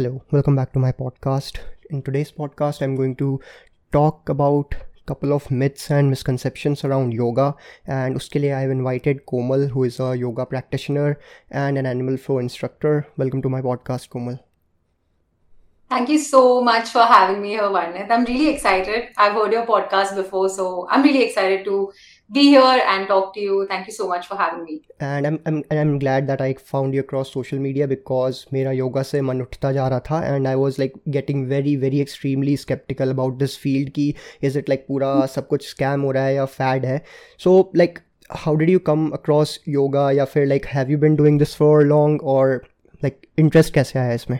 Hello, welcome back to my podcast. In today's podcast, I'm going to talk about a couple of myths and misconceptions around yoga. And uske liye I've invited Komal, who is a yoga practitioner and an animal flow instructor. Welcome to my podcast, Komal. Thank you so much for having me here, Varnit. I'm really excited. I've heard your podcast before, so I'm really excited to be here and talk to you. Thank you so much for having me. And I'm I'm and I'm glad that I found you across social media because मेरा yoga से मन उठता जा रहा था and I was like getting very very extremely skeptical about this field कि is it like पूरा सब कुछ scam हो रहा है या fad है so like how did you come across yoga या फिर like have you been doing this for long or like interest कैसे आया इसमें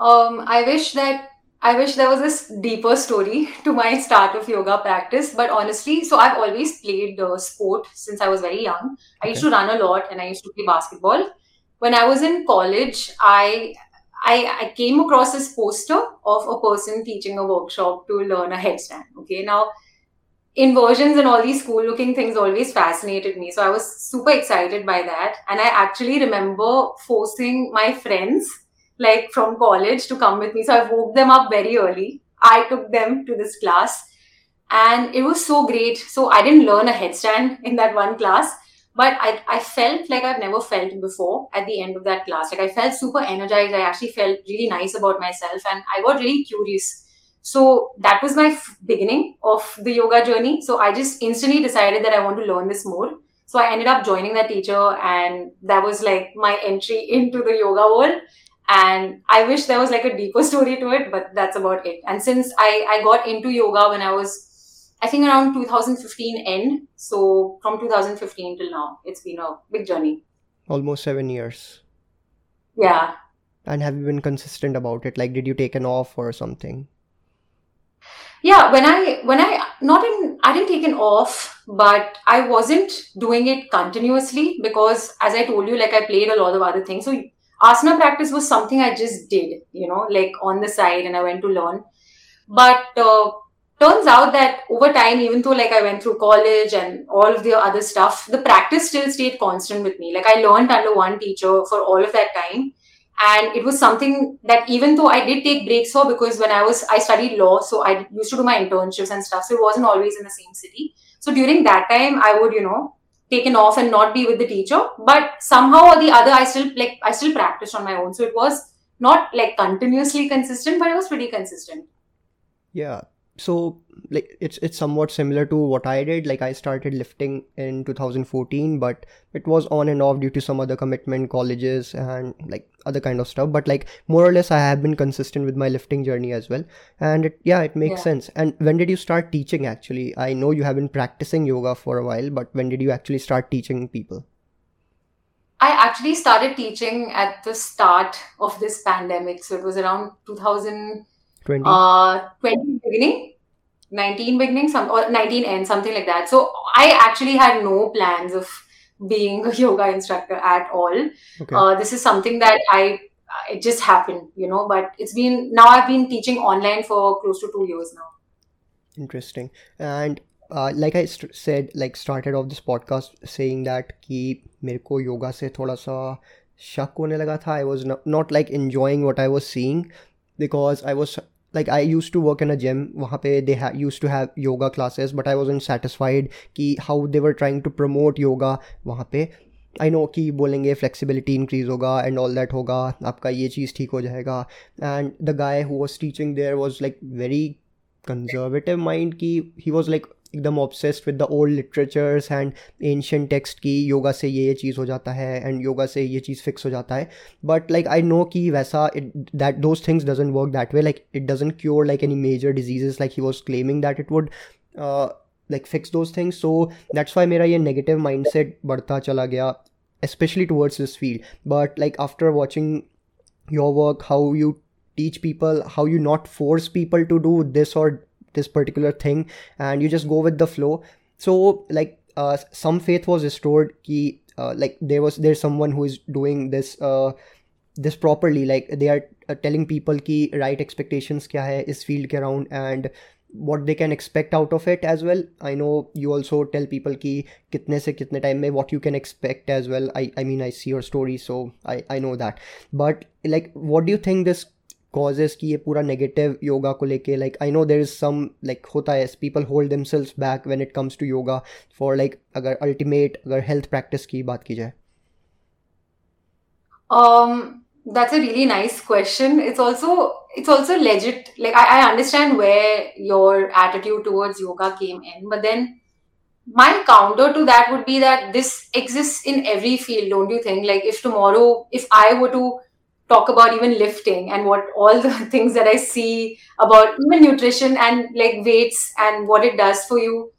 Um, I wish that I wish there was this deeper story to my start of yoga practice. But honestly, so I've always played uh, sport since I was very young. I used to run a lot and I used to play basketball. When I was in college, I I, I came across this poster of a person teaching a workshop to learn a headstand. Okay, now inversions and all these cool looking things always fascinated me. So I was super excited by that. And I actually remember forcing my friends like from college to come with me. So I woke them up very early. I took them to this class and it was so great. So I didn't learn a headstand in that one class, but I, I felt like I've never felt before at the end of that class. Like I felt super energized. I actually felt really nice about myself and I got really curious. So that was my f- beginning of the yoga journey. So I just instantly decided that I want to learn this more. So I ended up joining that teacher and that was like my entry into the yoga world and i wish there was like a deeper story to it but that's about it. And since i i got into yoga when i was i think around 2015 end so from 2015 till now it's been a big journey. Almost 7 years. Yeah. And have you been consistent about it? Like did you take an off or something? Yeah when i when i not in i didn't take an off but i wasn't doing it continuously because as i told you like i played a lot of other things. So asana practice was something I just did, you know, like on the side and I went to learn. But uh, turns out that over time, even though like I went through college and all of the other stuff, the practice still stayed constant with me. Like I learned under one teacher for all of that time. And it was something that even though I did take breaks for, because when I was, I studied law, so I used to do my internships and stuff. So it wasn't always in the same city. So during that time, I would, you know, taken off and not be with the teacher. But somehow or the other i still like i still practiced on my own. So it was not like continuously consistent but it was pretty consistent. Yeah. So like it's it's somewhat similar to what I did. Like I started lifting in 2014, but it was on and off due to some other commitment, colleges, and like other kind of stuff. But like more or less, I have been consistent with my lifting journey as well. And it, yeah, it makes yeah. sense. And when did you start teaching? Actually, I know you have been practicing yoga for a while, but when did you actually start teaching people? I actually started teaching at the start of this pandemic. So it was around 2000 20? Uh, 20 beginning, 19 beginning, some or 19 end, something like that. So I actually had no plans of being a yoga instructor at all. Okay. Uh, this is something that I it just happened, you know. But it's been now I've been teaching online for close to two years now. Interesting. And uh, like I st- said, like started off this podcast saying that कि मेरे को योगा से थोड़ा सा शक होने लगा था. I was not, not like enjoying what I was seeing because I Like I used to work in a gym वहाँ पे they used to have yoga classes but I was in satisfied कि how they were trying to promote yoga वहाँ पे. I know कि बोलेंगे flexibility increase होगा and all that होगा. आपका ये चीज़ ठीक हो जाएगा. And the guy who was teaching there was like very conservative mind कि ही वॉज़ लाइक एकदम obsessed with the old literatures and ancient text की योगा से ये ये चीज़ हो जाता है एंड योगा से ये चीज़ फिक्स हो जाता है। बट लाइक आई नो कि वैसा it that those things doesn't work that way like it doesn't cure like any major diseases like he was claiming that it would like fix those things so that's why मेरा ये negative mind set बढ़ता चला गया, especially towards this field. But, like, after watching your work, how you teach people, how you not force people to do this or this particular thing and you just go with the flow. So like uh, some faith was restored ki, uh, like there was there's someone who is doing this uh, this properly. Like they are uh, telling people ki right expectations kya hai is field ke around and what they can expect out of it as well. I know you also tell people ki kitne se kitne time mein what you can expect as well. I i mean i see your story so i i know that. But like what do you think this causes कि ये पूरा negative yoga को लेके like I know there is some like होता है people hold themselves back when it comes to yoga for like अगर ultimate अगर health practice की बात की जाए um that's a really nice question it's also it's also legit like I, I understand where your attitude towards yoga came in but then my counter to that would be that this exists in every field don't you think like if tomorrow if i were to talk about even lifting and what all the things that i see about even nutrition and like weights and what it does for you.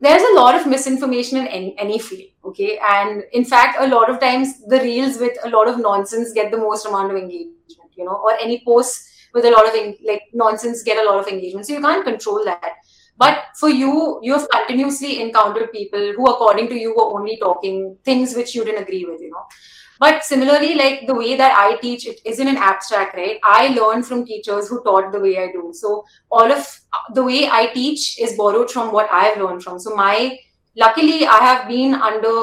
There's a lot of misinformation in any, any field okay? And in fact a lot of times the reels with a lot of nonsense get the most amount of engagement you know? Or any posts with a lot of like nonsense get a lot of engagement. So you can't control that. But for you you have continuously encountered people who according to you were only talking things which you didn't agree with you know but similarly like the way that i teach it isn't an abstract right? I learned from teachers who taught the way i do. So all of the way i teach is borrowed from what i've learned from. So my luckily i have been under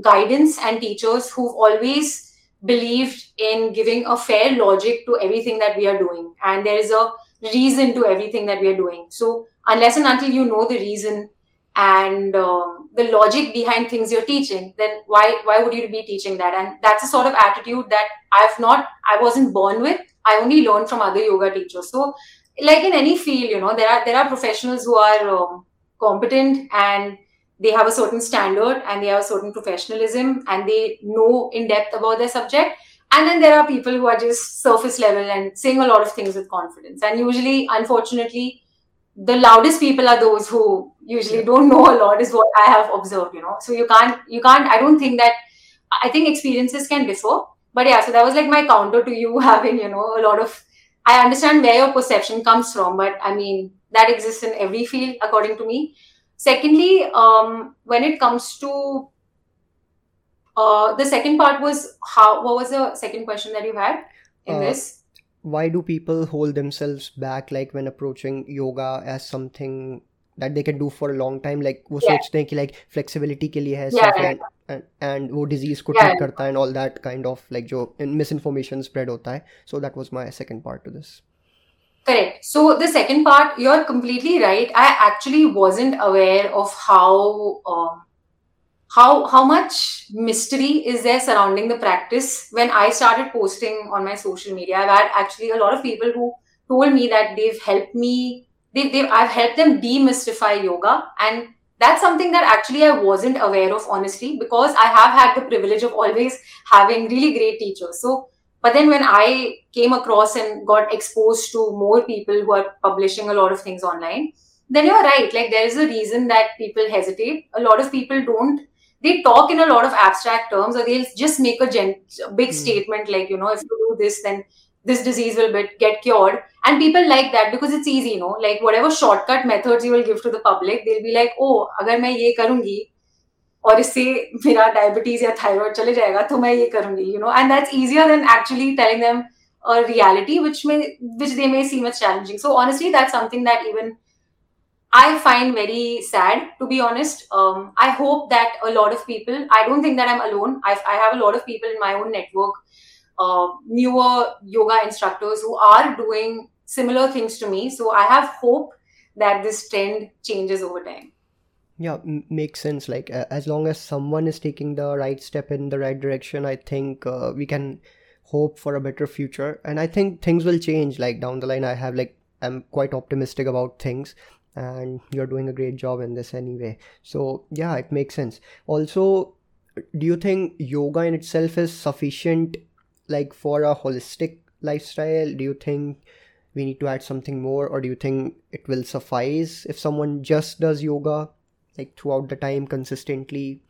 guidance and teachers who've always believed in giving a fair logic to everything that we are doing. And there is a reason to everything that we are doing. So unless and until you know the reason and um, the logic behind things you're teaching then why why would you be teaching that? And that's a sort of attitude that i've not i wasn't born with. I only learned from other yoga teachers. So like in any field you know there are there are professionals who are um, competent and they have a certain standard and they have a certain professionalism and they know in depth about their subject. And then there are people who are just surface level and saying a lot of things with confidence. And usually unfortunately the loudest people are those who usually don't know a lot is what i have observed you know. So you can't you can't i don't think that i think experiences can differ. But yeah so that was like my counter to you having you know a lot of i understand where your perception comes from but i mean that exists in every field according to me. Secondly um, when it comes to uh, the second part was how what was the second question that you had in uh, this? why do people hold themselves back like when approaching yoga as something that they can do for a long time like वो yeah. सोचते हैं कि like flexibility के लिए है yeah, सिर्फ yeah. and, and, and वो disease को Yeah. treat करता है and all that kind of like जो misinformation spread होता है so that was my second part to this Correct. So the second part, you're completely right. I actually wasn't aware of how um, how how much mystery is there surrounding the practice when I started posting on my social media. I've had actually a lot of people who told me that they've helped me. they, they I've helped them demystify yoga, and that's something that actually I wasn't aware of, honestly, because I have had the privilege of always having really great teachers. So but then when I came across and got exposed to more people who are publishing a lot of things online, then you're right. Like there is a reason that people hesitate. A lot of people don't. They talk in a lot of abstract terms, or they'll just make a gen- big Hmm. statement like, you know, if you do this, then this disease will be- get cured. And people like that because it's easy, you know. Like whatever shortcut methods you will give to the public, they'll be like, oh, अगर मैं ये करूंगी और इससे मेरा diabetes या thyroid चले जाएगा तो मैं ये करूंगी you no and that's easier than actually telling them a reality which may which they may seem as challenging so honestly that's something that even i find very sad to be honest um, i hope that a lot of people i don't think that i'm alone I've, i have a lot of people in my own network uh, newer yoga instructors who are doing similar things to me. So i have hope that this trend changes over time. Yeah m- makes sense. Like uh, as long as someone is taking the right step in the right direction i think uh, we can hope for a better future. And i think things will change. Like down the line i have like i'm quite optimistic about things and you're doing a great job in this anyway. So yeah it makes sense. Also do you think yoga in itself is sufficient like for a holistic lifestyle do you think we need to add something more or do you think it will suffice if someone just does yoga like throughout the time consistently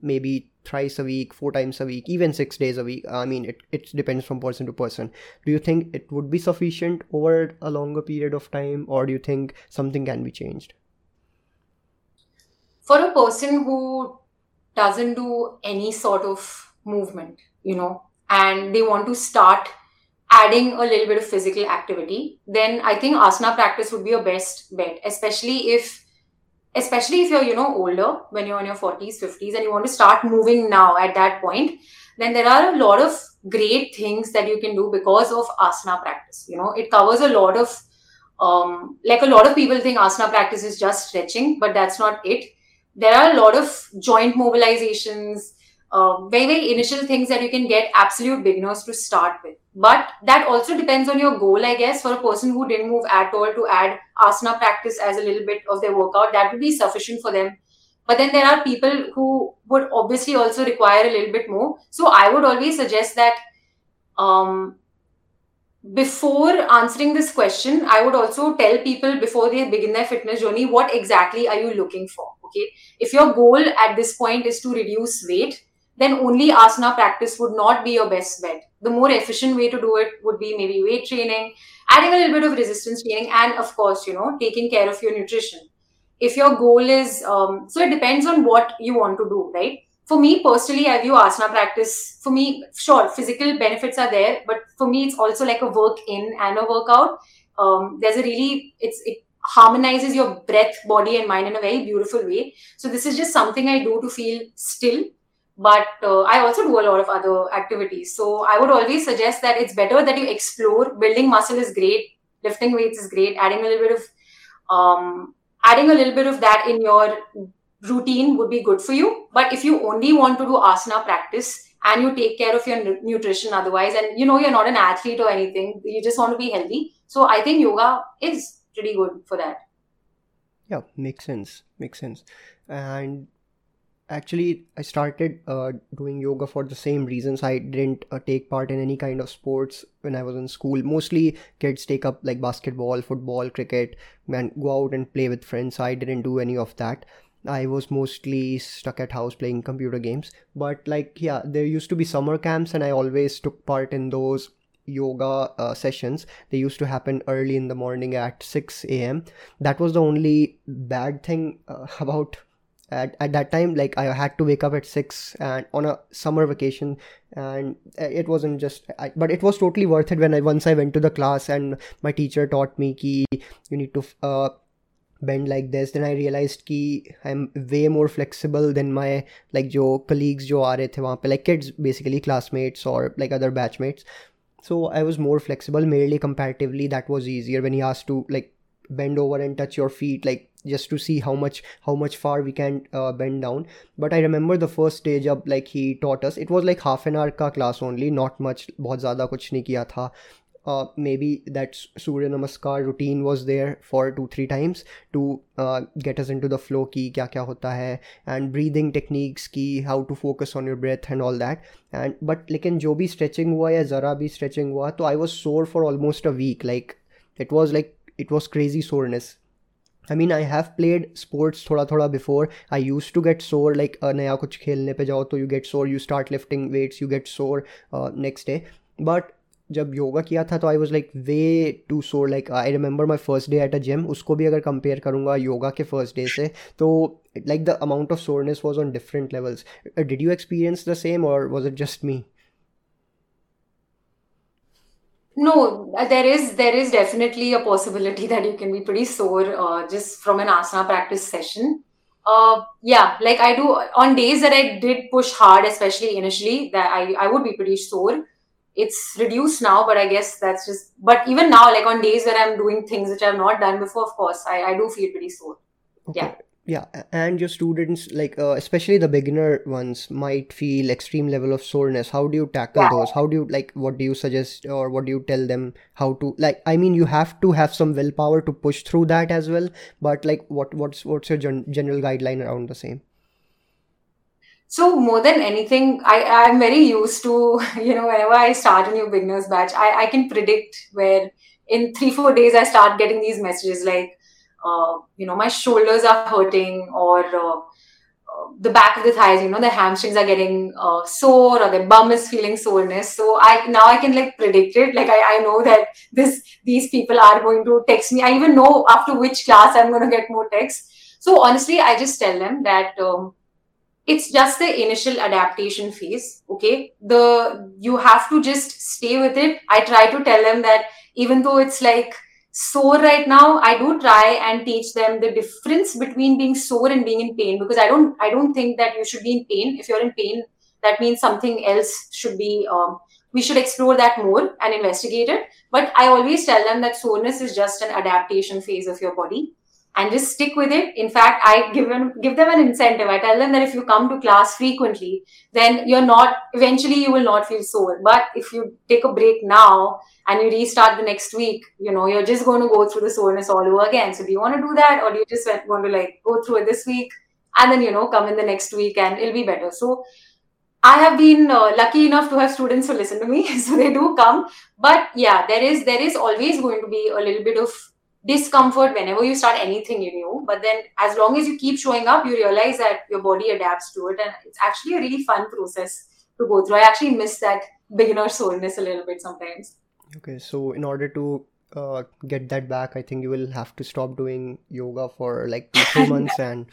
maybe thrice a week four times a week even six days a week? I mean it, it depends from person to person. Do you think it would be sufficient over a longer period of time or do you think something can be changed? For a person who doesn't do any sort of movement, you know, and they want to start adding a little bit of physical activity, then I think asana practice would be your best bet, especially if especially if you're you know older when you're in your 40s 50s and you want to start moving now at that point then there are a lot of great things that you can do because of asana practice you know. It covers a lot of um, like a lot of people think asana practice is just stretching but that's not it. There are a lot of joint mobilizations uh, very very initial things that you can get absolute beginners to start with. But that also depends on your goal i guess. For a person who didn't move at all to add asana practice as a little bit of their workout that would be sufficient for them. But then there are people who would obviously also require a little bit more. So i would always suggest that um, before answering this question i would also tell people before they begin their fitness journey what exactly are you looking for? Okay? If your goal at this point is to reduce weight then only asana practice would not be your best bet. The more efficient way to do it would be maybe weight training, adding a little bit of resistance training, and of course, you know, taking care of your nutrition. If your goal is, um, so it depends on what you want to do, right? For me personally, I view asana practice. For me, sure, physical benefits are there, but for me, it's also like a work in and a workout. Um, there's a really, it's it harmonizes your breath, body, and mind in a very beautiful way. So this is just something I do to feel still but uh, i also do a lot of other activities. So i would always suggest that it's better that you explore. Building muscle is great. Lifting weights is great. Adding a little bit of um, adding a little bit of that in your routine would be good for you. But if you only want to do asana practice and you take care of your nutrition otherwise and you know you're not an athlete or anything you just want to be healthy. So i think yoga is pretty good for that. Yeah makes sense. Makes sense. And actually i started uh, doing yoga for the same reasons. I didn't uh, take part in any kind of sports when i was in school. Mostly kids take up like basketball football cricket and go out and play with friends. I didn't do any of that. I was mostly stuck at house playing computer games. But like yeah there used to be summer camps and i always took part in those yoga uh, sessions. They used to happen early in the morning at 6 a.m that was the only bad thing uh, about at, at that time like i had to wake up at 6 and on a summer vacation. And it wasn't just I, but it was totally worth it when i once i went to the class and my teacher taught me ki you need to uh, bend like this. Then i realized ki i'm way more flexible than my like jo colleagues jo aa rahe the wahan pe. Like kids basically classmates or like other batchmates. So i was more flexible. Merely comparatively that was easier when he asked to like bend over and touch your feet like just to see how much how much far we can uh, bend down. But i remember the first stage up like he taught us it was like half an hour ka class only not much bahut zyada kuch nahi kiya tha uh, maybe that surya namaskar routine was there for two three times to uh, get us into the flow ki kya kya hota hai and breathing techniques ki how to focus on your breath and all that. And but lekin jo bhi stretching hua ya zara bhi stretching hua to i was sore for almost a week like it was like it was crazy soreness I mean I have played sports थोड़ा थोड़ा before I used to get sore like नया कुछ खेलने पर जाओ तो you get sore you start lifting weights you get sore next day but जब योगा किया था तो I was like way too sore like I remember my first day at a gym उसको भी अगर कंपेयर करूँगा योगा के फ़र्स्ट डे से तो like the amount of soreness was on different levels did you experience the same और was it just me No, uh, there is there is definitely a possibility that you can be pretty sore uh, just from an asana practice session. Uh, yeah, like I do on days that I did push hard, especially initially, that I I would be pretty sore. It's reduced now, but I guess that's just. But even now, like on days where I'm doing things which I've not done before, of course, I I do feel pretty sore. Okay. Yeah yeah and your students like uh, especially the beginner ones might feel extreme level of soreness. How do you tackle yeah. those? How do you like what do you suggest or what do you tell them how to like i mean you have to have some willpower to push through that as well but like what what's what's your gen- general guideline around the same? So more than anything i i'm very used to you know whenever i start a new beginners batch i i can predict where in 3 4 days i start getting these messages like uh, you know, my shoulders are hurting or uh, uh, the back of the thighs, you know, the hamstrings are getting uh, sore or the bum is feeling soreness. So I now I can like predict it. Like I, I know that this these people are going to text me. I even know after which class I'm going to get more texts. So honestly, I just tell them that um, it's just the initial adaptation phase okay the you have to just stay with it i try to tell them that even though it's like sore right now i do try and teach them the difference between being sore and being in pain because i don't i don't think that you should be in pain. If you're in pain that means something else should be um, we should explore that more and investigate it. But i always tell them that soreness is just an adaptation phase of your body and just stick with it. In fact, I give them give them an incentive. I tell them that if you come to class frequently, then you're not eventually you will not feel sore. But if you take a break now and you restart the next week, you know, you're just going to go through the soreness all over again. So do you want to do that or do you just want to like go through it this week and then you know come in the next week and it'll be better. So I have been uh, lucky enough to have students who listen to me, so they do come. But yeah, there is there is always going to be a little bit of discomfort whenever you start anything new but then as long as you keep showing up you realize that your body adapts to it and it's actually a really fun process to go through. I actually miss that beginner soreness a little bit sometimes. Okay so in order to uh, get that back i think you will have to stop doing yoga for like two months and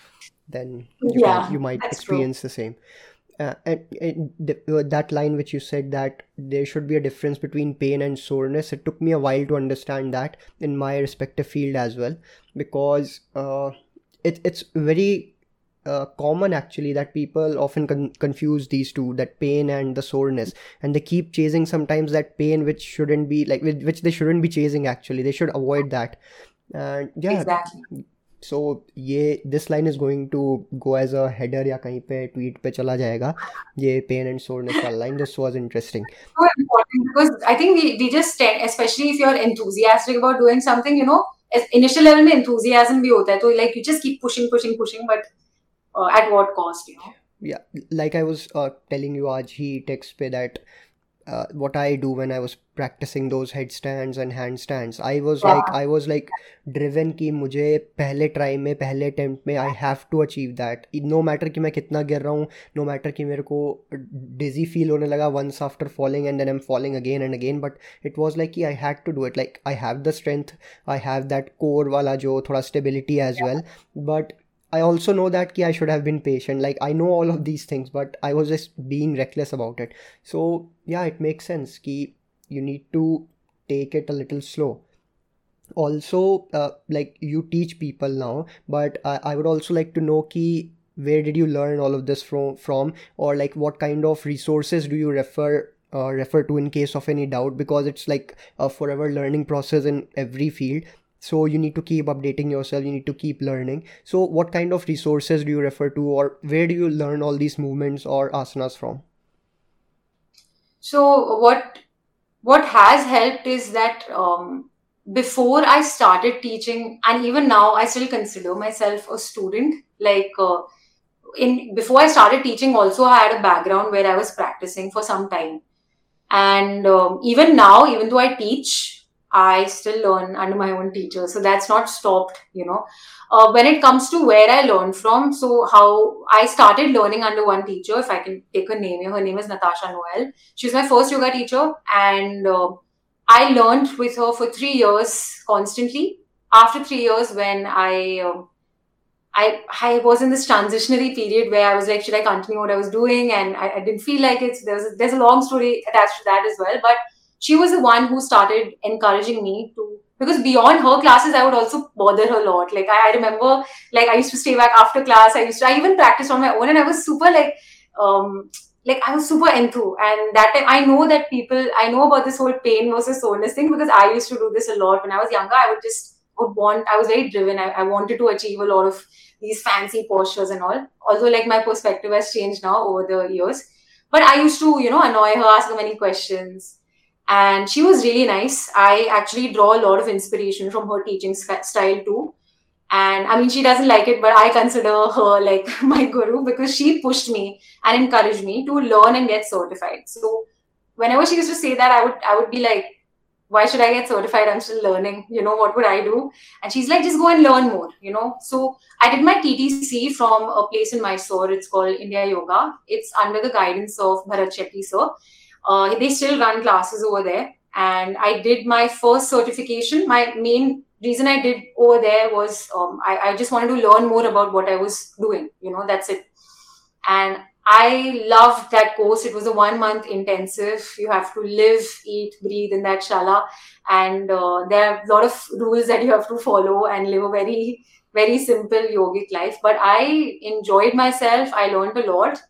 then you, yeah, can, you might experience true. the same uh, and, and uh, that line which you said that there should be a difference between pain and soreness it took me a while to understand that in my respective field as well. Because uh, it, it's very uh, common actually that people often con- confuse these two that pain and the soreness. And they keep chasing sometimes that pain which shouldn't be like which they shouldn't be chasing actually. They should avoid that. And yeah. Exactly so so, ये this line is going to go as a header या कहीं पे tweet पे चला जाएगा। ये pain and soreness का line this was interesting so important because I think we we just specially if you are enthusiastic about doing something you know initial level में enthusiasm भी होता है तो like you just keep pushing pushing pushing but at what cost you know या like I was telling you आज ही text पे that uh, what I do when I was practicing those headstands and handstands. I was yeah. like I was like driven कि मुझे पहले try में पहले attempt में I have to achieve that no matter कि मैं कितना गिर रहा हूँ नो मैटर कि मेरे को डिजी फील होने लगा once after falling and then M falling again and again but it was like कि I had to do it like I have the strength I have that core वाला जो थोड़ा stability as well but I also know that ki I should have been patient. Like I know all of these things, but I was just being reckless about it. So yeah, it makes sense ki you need to take it a little slow. Also, uh, like you teach people now, but I, I would also like to know ki where did you learn all of this from from or like what kind of resources do you refer uh, refer to in case of any doubt because it's like a forever learning process in every field so you need to keep updating yourself. You need to keep learning. So what kind of resources do you refer to or where do you learn all these movements or asanas from? So what what has helped is that um, before i started teaching and even now i still consider myself a student. Like uh, in before i started teaching also i had a background where i was practicing for some time. And um, even now even though i teach I still learn under my own teacher. So that's not stopped, you know. Uh, when it comes to where I learned from, so how I started learning under one teacher, if I can take her name here, her name is Natasha Noel. She's my first yoga teacher, and uh, I learned with her for three years constantly. After three years, when I uh, I I was in this transitionary period where I was like, should I continue what I was doing? And I, I didn't feel like it. So there's a, there's a long story attached to that as well, but she was the one who started encouraging me to because beyond her classes i would also bother her a lot. Like I, I, remember like i used to stay back after class. I used to i even practiced on my own and i was super like um like i was super into and that time i know that people i know about this whole pain versus soreness thing because i used to do this a lot. When i was younger i would just would want i was very driven. I, I wanted to achieve a lot of these fancy postures and all. Although like my perspective has changed now over the years. But i used to you know annoy her ask her many questions and she was really nice. I actually draw a lot of inspiration from her teaching style too. And i mean she doesn't like it but i consider her like my guru because she pushed me and encouraged me to learn and get certified. So whenever she used to say that i would i would be like why should i get certified? I'm still learning. You know what would i do? And she's like just go and learn more you know? So i did my ttc from a place in mysore. It's called Indea Yoga. It's under the guidance of bharat shetty sir uh, they still run classes over there. And I did my first certification. My main reason I did over there was um, I, I, just wanted to learn more about what I was doing. You know, that's it. and I loved that course. It was a one month intensive. You have to live, eat, breathe in that shala. And uh, there are a lot of rules that you have to follow and live a very, very simple yogic life. But I enjoyed myself. I learned a lot.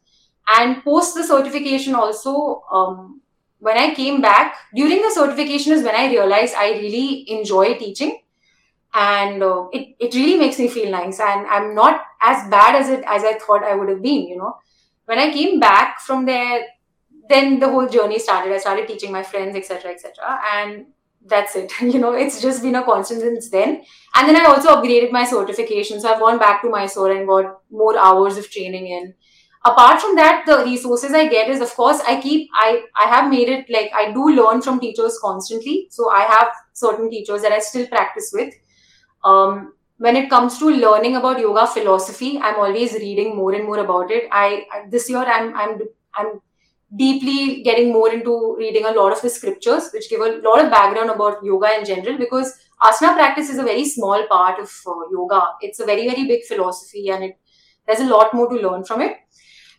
And post the certification also, um, when I came back, during the certification is when I realized I really enjoy teaching and uh, it, it really makes me feel nice and i'm not as bad as it as i thought i would have been you know when I came back from there, then the whole journey started. I started teaching my friends, etc., etc., and that's it. You know, it's just been a constant since then. And then I also upgraded my certification, so I've gone back to Mysore and got more hours of training in. Apart from that, the resources I get is, of course, I keep I I have made it like I do learn from teachers constantly. So I have certain teachers that I still practice with. Um, when it comes to learning about yoga philosophy i'm always reading more and more about it i, this year i'm i'm i'm deeply getting more into reading a lot of the scriptures which give a lot of background about yoga in general because asana practice is a very small part of uh, yoga it's a very very big philosophy and it there's a lot more to learn from it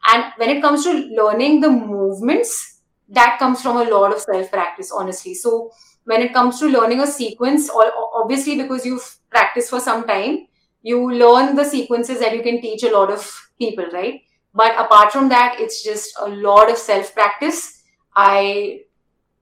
and when it comes to learning the movements that comes from a lot of self practice honestly. So when it comes to learning a sequence or obviously because you've practiced for some time you learn the sequences that you can teach a lot of people right? But apart from that it's just a lot of self practice i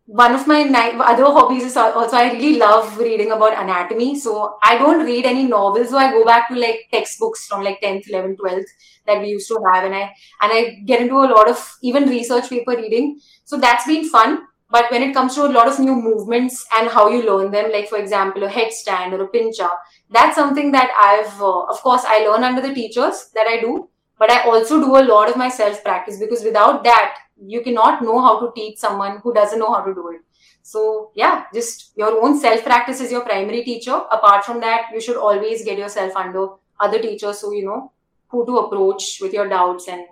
one of my other hobbies is also I really love reading about anatomy. So I don't read any novels. So I go back to like textbooks from like 10th, 11th, 12th that we used to have. And I, and I get into a lot of even research paper reading. So that's been fun. But when it comes to a lot of new movements and how you learn them, like for example, a headstand or a pincha, that's something that I've, uh, of course, I learn under the teachers that I do, but I also do a lot of my self practice because without that, you cannot know how to teach someone who doesn't know how to do it. So yeah, just your own self practice is your primary teacher. Apart from that, you should always get yourself under other teachers so you know who to approach with your doubts and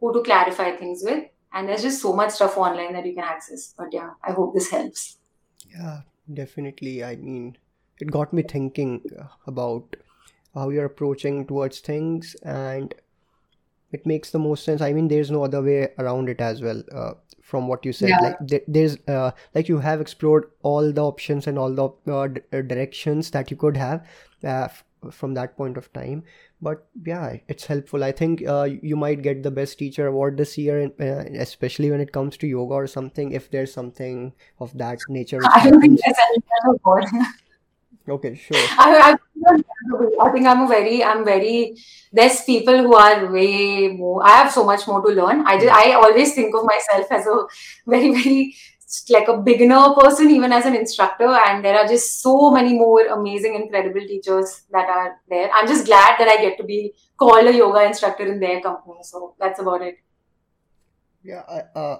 who to clarify things with and there's just so much stuff online that you can access but yeah i hope this helps yeah definitely i mean it got me thinking about how you're approaching towards things and it makes the most sense. I mean there's no other way around it as well uh, from what you said. Yeah. like there's uh, like you have explored all the options and all the uh, d- uh, directions that you could have uh, from that point of time. But yeah it's helpful. I think uh, you might get the best teacher award this year uh, especially when it comes to yoga or something if there's something of that nature i don't think there's any award okay sure. I, I, I think i'm a very i'm very there's people who are way more i have so much more to learn. I just i always think of myself as a very very like a beginner person even as an instructor and there are just so many more amazing incredible teachers that are there. I'm just glad that i get to be called a yoga instructor in their company so that's about it. Yeah I, uh,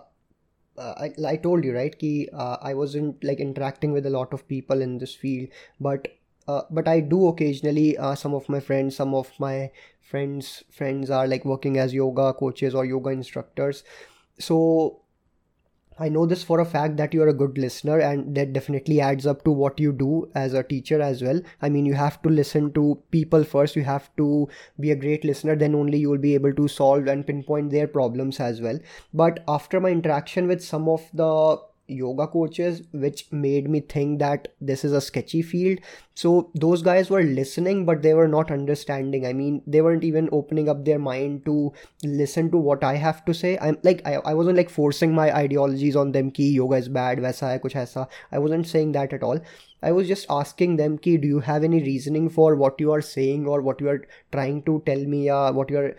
uh, I, I told you right ki, uh, i wasn't like interacting with a lot of people in this field but uh, but i do occasionally uh, some of my friends some of my friends friends are like working as yoga coaches or yoga instructors. So I know this for a fact that you're a good listener, and that definitely adds up to what you do as a teacher as well. I mean, you have to listen to people first, you have to be a great listener, then only you will be able to solve and pinpoint their problems as well. But after my interaction with some of the yoga coaches which made me think that this is a sketchy field. So those guys were listening but they were not understanding. I mean they weren't even opening up their mind to listen to what i have to say. I'm like i, I wasn't like forcing my ideologies on them ki yoga is bad waisa hai kuch aisa. I wasn't saying that at all. I was just asking them ki do you have any reasoning for what you are saying or what you are trying to tell me or what you are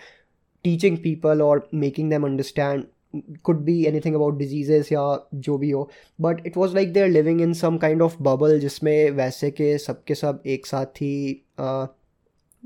teaching people or making them understand could be anything about diseases या जो भी हो but it was like they're living in some kind of bubble जिसमें वैसे के सब के सब एक साथ ही uh,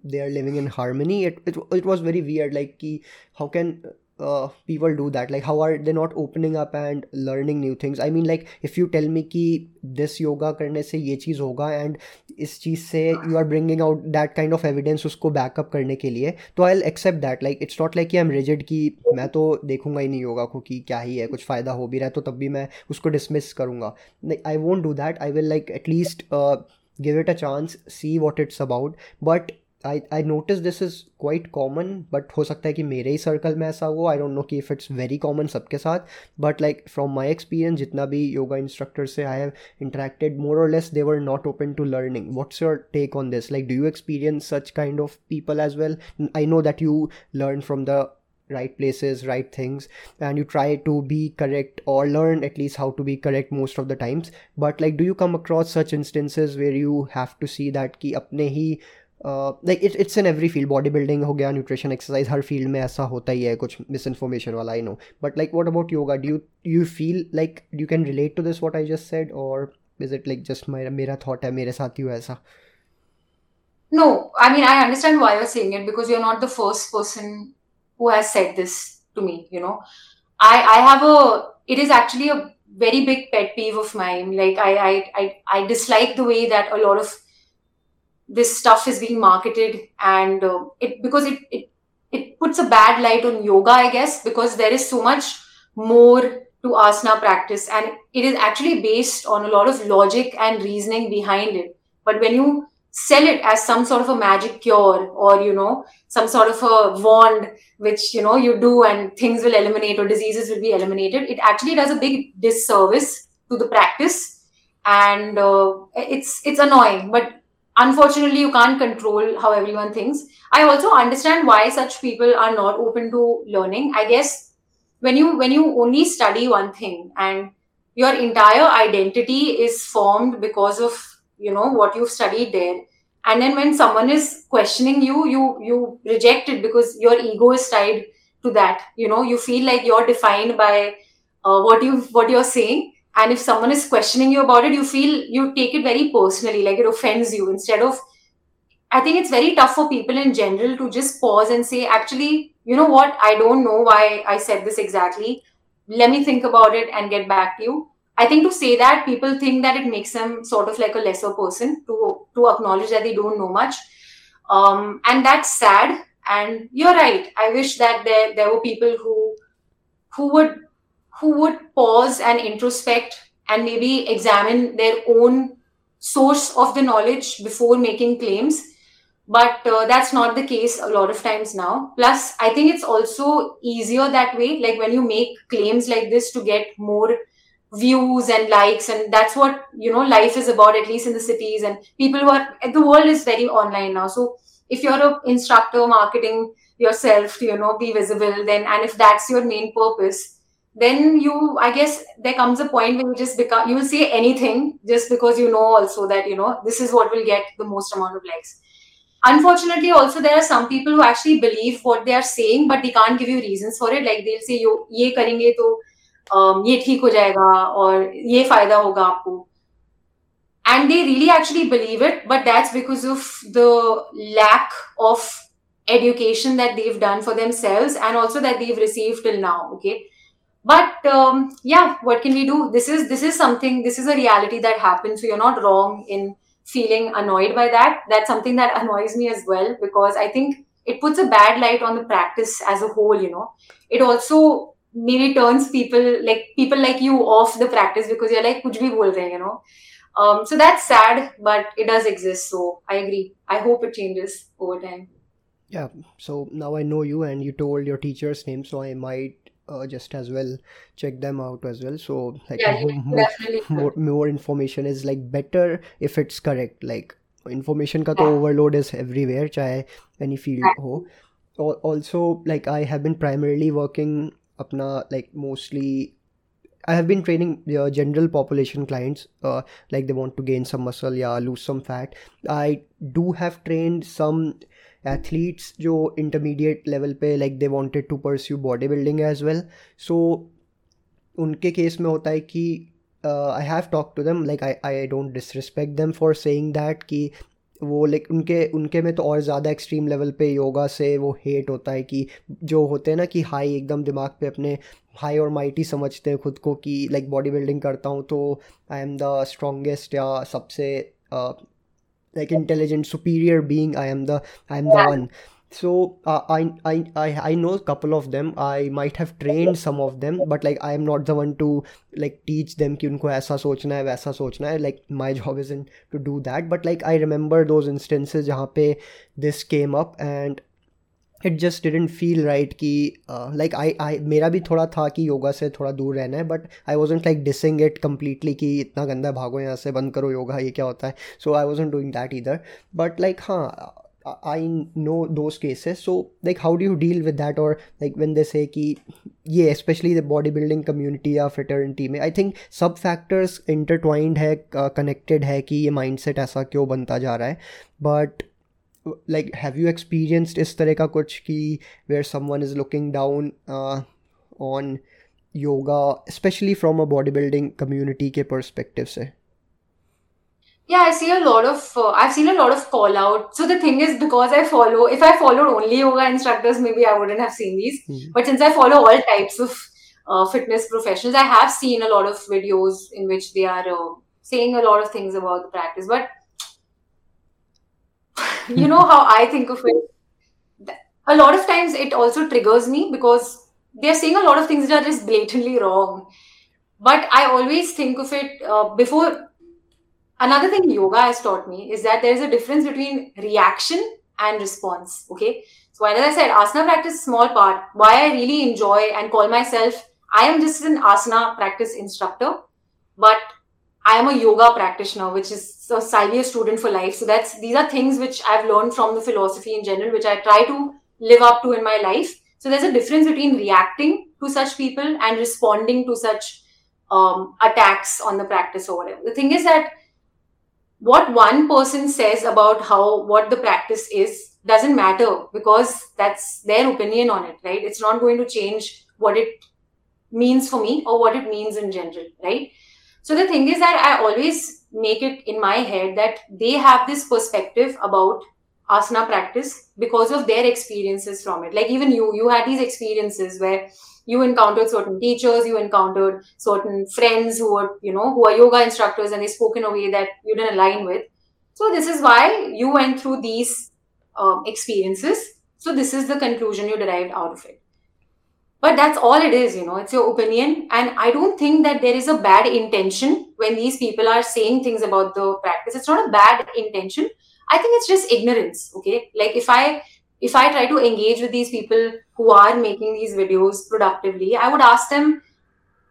they are living in harmony it, it, it was very weird like ki, how can uh, people do that? Like how are they not opening up and learning new things? I mean like if you tell me ki this yoga karne se ye cheez hoga and is cheez se you are bringing out that kind of evidence usko backup karne ke liye to i'll accept that. Like it's not like i'm rigid ki main to dekhunga hi nahi yoga ko ki kya hi hai kuch fayda ho bhi raha hai to tab bhi main usko dismiss karunga. Like i won't do that. I will like at least uh, give it a chance see what it's about. But I I notice this is quite common but हो सकता है कि मेरे ही circle में ऐसा हो. I don't know कि if it's very common सबके साथ. But like from my experience जितना भी योगा इंस्ट्रक्टर से आई have interacted more or less they were not open to learning what's your take on this like do you experience such kind of people as well I know that you learn from the right places, right things, and you try to be correct or learn at least how to be correct most of the times. But like, do you come across such instances where you have to see that apne hi like it it's in every field body building हो गया nutrition exercise हर field में ऐसा होता ही है कुछ miss information वाला I know but like what about yoga do you feel like you can relate to this what I just said or is it like just मेरा मेरा थॉट है मेरे साथ ही हुआ ऐसा No, I mean, I understand why you're saying it because you're not the first person who has said this to me, you know. I, I have a, it is actually a very big pet peeve of mine. Like, I, I, I, I dislike the way that a lot of this stuff is being marketed and uh, it because it, it it puts a bad light on yoga i guess because there is so much more to asana practice and it is actually based on a lot of logic and reasoning behind it. But when you sell it as some sort of a magic cure or you know some sort of a wand which you know you do and things will eliminate or diseases will be eliminated it actually does a big disservice to the practice and uh, it's it's annoying. But unfortunately you can't control how everyone thinks. I also understand why such people are not open to learning. I guess when you when you only study one thing and your entire identity is formed because of you know what you've studied there and then when someone is questioning you you you reject it because your ego is tied to that. You know you feel like you're defined by uh, what you what you're saying and if someone is questioning you about it you feel you take it very personally like it offends you instead of i think it's very tough for people in general to just pause and say actually you know what? I don't know why i said this exactly. Let me think about it and get back to you. I think to say that people think that it makes them sort of like a lesser person to to acknowledge that they don't know much. Um, and that's sad. And you're right. I wish that there there were people who who would who would pause and introspect and maybe examine their own source of the knowledge before making claims. But uh, that's not the case a lot of times now. Plus i think it's also easier that way. Like when you make claims like this to get more views and likes and that's what you know life is about at least in the cities. And people who are the world is very online now. So if you're an instructor marketing yourself you know be visible then and if that's your main purpose then you i guess there comes a point where you just become you will say anything just because you know also that you know this is what will get the most amount of likes. Unfortunately also there are some people who actually believe what they are saying but they can't give you reasons for it. Like they'll say you ye karenge to um, ye theek ho jayega or ye fayda hoga aapko. And they really actually believe it but that's because of the lack of education that they've done for themselves and also that they've received till now okay but um, yeah what can we do? This is this is something this is a reality that happens so you're not wrong in feeling annoyed by that. That's something that annoys me as well because i think it puts a bad light on the practice as a whole you know. It also maybe turns people like people like you off the practice because you're like kuch bhi bol rahe, you know. Um, so that's sad but it does exist so i agree. I hope it changes over time. Yeah so now i know you and you told your teacher's name so i might uh, just as well check them out as well. So like yeah more, more, more information is like better if it's correct. Like information ka to overload is everywhere chahe any field ho. Also like i have been primarily working apna like mostly I have been training the general population clients, uh, like they want to gain some muscle, yeah, lose some fat. I do have trained some athletes जो intermediate level पे like they wanted to pursue body building as well so उनके case में होता है कि I have talk to them like I I don't disrespect them for saying that कि वो like उनके उनके में तो और ज़्यादा एक्सट्रीम लेवल पे योगा से वो हेट होता है कि जो होते हैं ना कि हाई एकदम दिमाग पे अपने हाई और माइटी समझते हैं खुद को कि लाइक बॉडी बिल्डिंग करता हूँ तो आई एम द स्ट्रॉन्गेस्ट या सबसे uh, like intelligent superior being i am the i am the one so uh, I, I i i know a couple of them i might have trained some of them but like i am not the one to like teach them कि उनको ऐसा सोचना है वैसा सोचना है like my job isn't to do that but like i remember those instances जहाँ पे this came up and it just didn't feel right कि लाइक आई आई मेरा भी थोड़ा था कि योगा से थोड़ा दूर रहना है but I wasn't like dissing it completely कि इतना गंदा भागो यहाँ से बंद करो योगा ये क्या होता है? So I wasn't doing that इधर बट लाइक हाँ आई नो दो cases so like how do you deal with that और लाइक वेन दे से कि ये specially the body building community या फिटर्निटी में आई थिंक सब फैक्टर्स इंटरटवाइंड है कनेक्टेड uh, है कि ये माइंड सेट ऐसा क्यों बनता जा रहा है. But like have you experienced is tarah ka kuch ki where someone is looking down uh, on yoga especially from a bodybuilding community ke perspective se yeah i see a lot of uh, i've seen a lot of call out. So the thing is because i follow if i followed only yoga instructors maybe i wouldn't have seen these. Mm-hmm. but since i follow all types of uh, fitness professionals i have seen a lot of videos in which they are uh, saying a lot of things about the practice. But you know how I think of it. A lot of times it also triggers me because they're saying a lot of things that are just blatantly wrong. But I always think of it uh, before. Another thing yoga has taught me is that there is a difference between reaction and response. Okay. So, as I said, asana practice small part. Why I really enjoy and call myself, I am just an asana practice instructor. But I am a yoga practitioner, which is a Sivya student for life. So that's these are things which I've learned from the philosophy in general, which I try to live up to in my life. So there's a difference between reacting to such people and responding to such um, attacks on the practice or whatever. The thing is that what one person says about how what the practice is doesn't matter because that's their opinion on it, right? It's not going to change what it means for me or what it means in general, right? So the thing is that I always make it in my head that they have this perspective about asana practice because of their experiences from it. Like even you, you had these experiences where you encountered certain teachers, you encountered certain friends who were, you know, who are yoga instructors and they spoke in a way that you didn't align with. So this is why you went through these um, experiences. So this is the conclusion you derived out of it but that's all it is you know it's your opinion. And i don't think that there is a bad intention when these people are saying things about the practice. It's not a bad intention. I think it's just ignorance okay? Like if i if i try to engage with these people who are making these videos productively i would ask them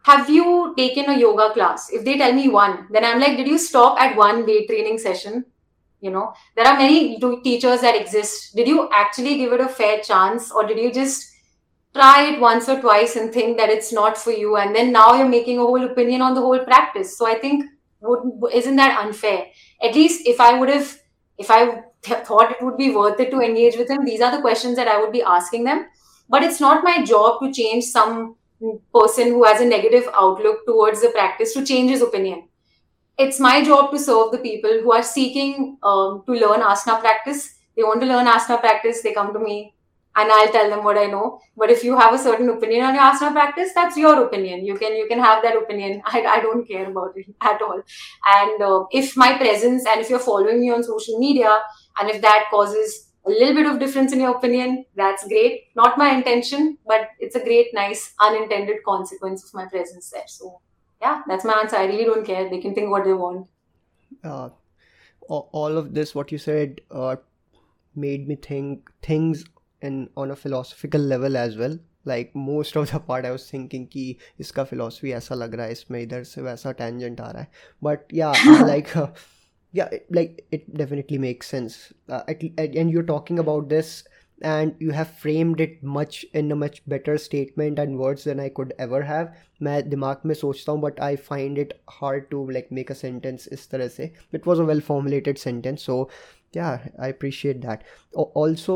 have you taken a yoga class? If they tell me one then i'm like did you stop at one weight training session? You know there are many teachers that exist. Did you actually give it a fair chance or did you just try it once or twice and think that it's not for you and then now you're making a whole opinion on the whole practice. So i think would, isn't that unfair? At least if i would have if i th- thought it would be worth it to engage with him these are the questions that i would be asking them. But it's not my job to change some person who has a negative outlook towards the practice to change his opinion. It's my job to serve the people who are seeking um, to learn asana practice. They want to learn asana practice. They come to me and I'll tell them what I know. But if you have a certain opinion on your asana practice, that's your opinion. You can you can have that opinion. I, I don't care about it at all. And uh, if my presence and if you're following me on social media and if that causes a little bit of difference in your opinion, that's great. Not my intention, but it's a great, nice, unintended consequence of my presence there. So yeah, that's my answer. I really don't care. They can think what they want. Uh, all of this, what you said, uh, made me think things and on a philosophical level as well like most of the part I was thinking कि इसका philosophy ऐसा लग रहा है इसमें इधर से वैसा tangent आ रहा है but yeah like uh, yeah like it definitely makes sense uh, at, and you're talking about this and you have framed it much in a much better statement and words than I could ever have मैं दिमाग में सोचता हूँ but I find it hard to like make a sentence इस तरह से it was a well formulated sentence so yeah I appreciate that also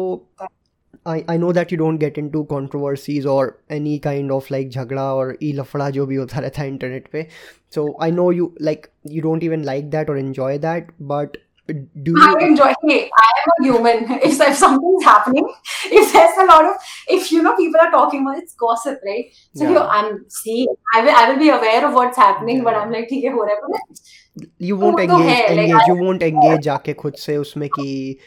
I, I know that you don't get into controversies or any kind of like झगड़ा और ई लफड़ा जो भी होता रहता है इंटरनेट पे so I know you like you don't even like that or enjoy that but do you I enjoy it. I am a human. If, if something's happening, if there's a lot of, if you know people are talking about it's gossip, right? So yeah. you, I'm see, I will, I will be aware of what's happening, yeah. but I'm like, ठीक है हो रहा है You won't engage, engage. Like, you won't engage जाके खुद से उसमें कि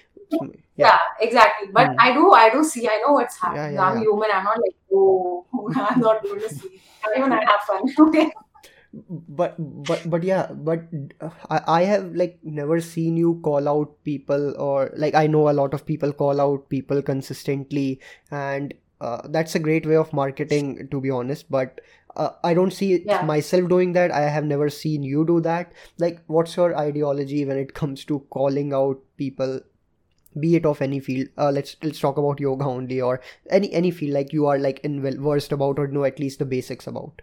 yeah, exactly. But Hmm. I do, I do see. I know what's happening. yeah, I'm yeah. human. I'm not like, oh, I'm not going to see. Even I have fun. Okay. but but but yeah but uh, I, I have like never seen you call out people or like i know a lot of people call out people consistently and uh, that's a great way of marketing to be honest but uh, i don't see Yeah. myself doing that i have never seen you do that like what's your ideology when it comes to calling out people be it of any field uh, let's let's talk about yoga only or any any field like you are like in well versed about or know at least the basics about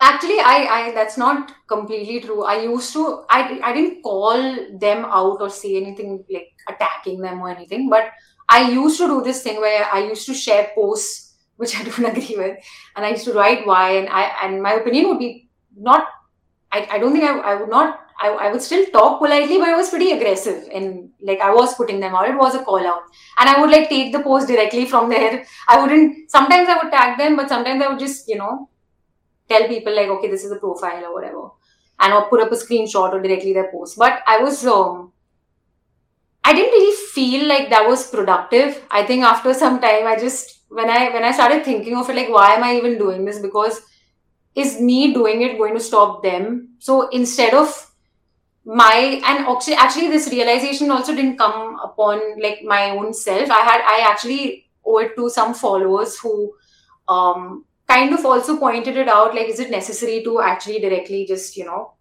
Actually, I, I that's not completely true. I used to I I didn't call them out or say anything like attacking them or anything, but I used to do this thing where I used to share posts which I don't agree with, and I used to write why, and I and my opinion would be not. I, I don't think I, I would not. I, I would still talk politely, but I was pretty aggressive and like I was putting them out. It was a call out, and I would like take the post directly from there. I wouldn't. Sometimes I would tag them, but sometimes I would just you know tell people like okay this is a profile or whatever and or put up a screenshot or directly their post but i was um i didn't really feel like that was productive i think after some time i just when i when i started thinking of it like why am i even doing this because is me doing it going to stop them so instead of my and actually actually this realization also didn't come upon like my own self. I had i actually owe it to some followers who um kind of also pointed it out like is it necessary to actually directly just you know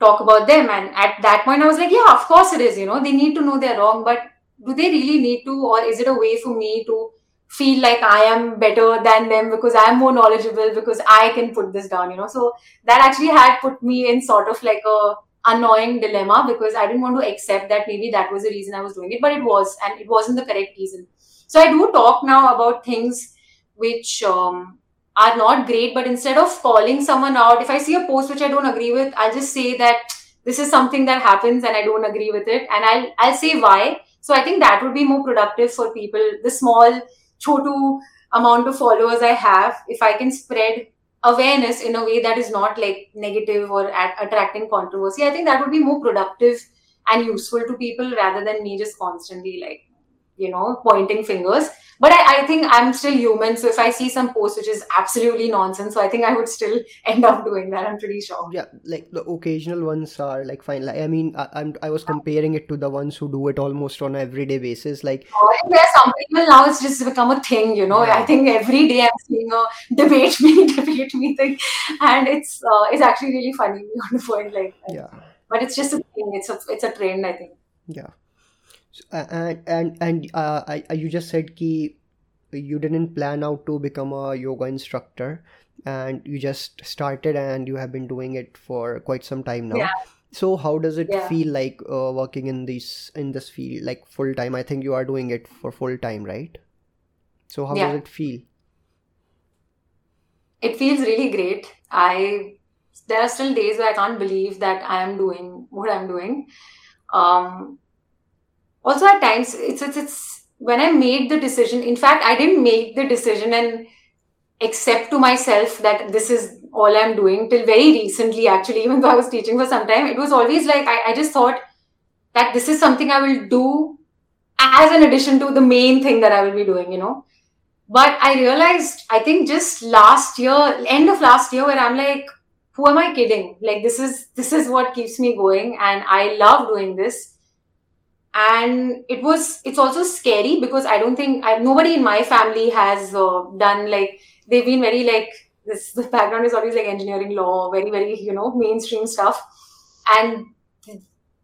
talk about them? And at that point i was like yeah of course it is you know they need to know they're wrong but do they really need to or is it a way for me to feel like i am better than them because i'm more knowledgeable because i can put this down you know? So that actually had put me in sort of like a annoying dilemma because i didn't want to accept that maybe that was the reason i was doing it but it was and it wasn't the correct reason. So i do talk now about things which um, are not great but instead of calling someone out if i see a post which i don't agree with i'll just say that this is something that happens and i don't agree with it and i'll i'll say why. So i think that would be more productive for people the small chotu amount of followers i have if i can spread awareness in a way that is not like negative or at, attracting controversy. I think that would be more productive and useful to people rather than me just constantly like you know pointing fingers but I, I think i'm still human so if i see some post which is absolutely nonsense so i think i would still end up doing that i'm pretty sure. Yeah like the occasional ones are like fine. Like i mean I, i'm i was comparing it to the ones who do it almost on an everyday basis like there are some people now it's just become a thing you know? Yeah. i think every day i'm seeing a debate me debate me thing and it's uh, it's actually really funny on the point like that. yeah. but it's just a thing it's a it's a trend i think. Yeah and and and uh, I, I you just said ki you didn't plan out to become a yoga instructor and you just started and you have been doing it for quite some time now Yeah. so how does it Yeah. feel like uh, working in this in this field like full time i think you are doing it for full time right so how Yeah. does it feel it feels really great i there are still days where i can't believe that i am doing what i'm doing um also at times it's it's, it's when i made the decision in fact i didn't make the decision and accept to myself that this is all i'm doing till very recently actually even though i was teaching for some time. It was always like i, I just thought that this is something i will do as an addition to the main thing that i will be doing you know. But i realized i think just last year end of last year where i'm like who am i kidding? Like this is this is what keeps me going and i love doing this and it was it's also scary because i don't think I, nobody in my family has uh, done like they've been very like this the background is always like engineering law very very you know mainstream stuff. And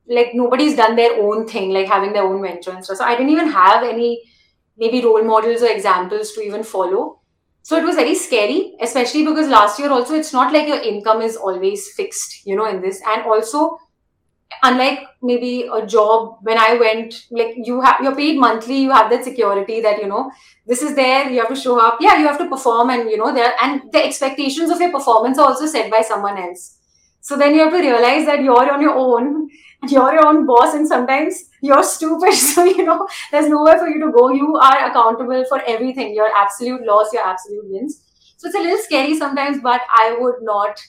like nobody's done their own thing like having their own venture and stuff. So i didn't even have any maybe role models or examples to even follow. So it was very scary especially because last year also it's not like your income is always fixed you know in this. And also unlike maybe a job when i went like you have you're paid monthly you have that security that you know this is there you have to show up. Yeah you have to perform and you know there and the expectations of your performance are also set by someone else. So then you have to realize that you're on your own you're your own boss and sometimes you're stupid. So you know there's nowhere for you to go. You are accountable for everything. Your absolute loss your absolute wins. So it's a little scary sometimes but i would not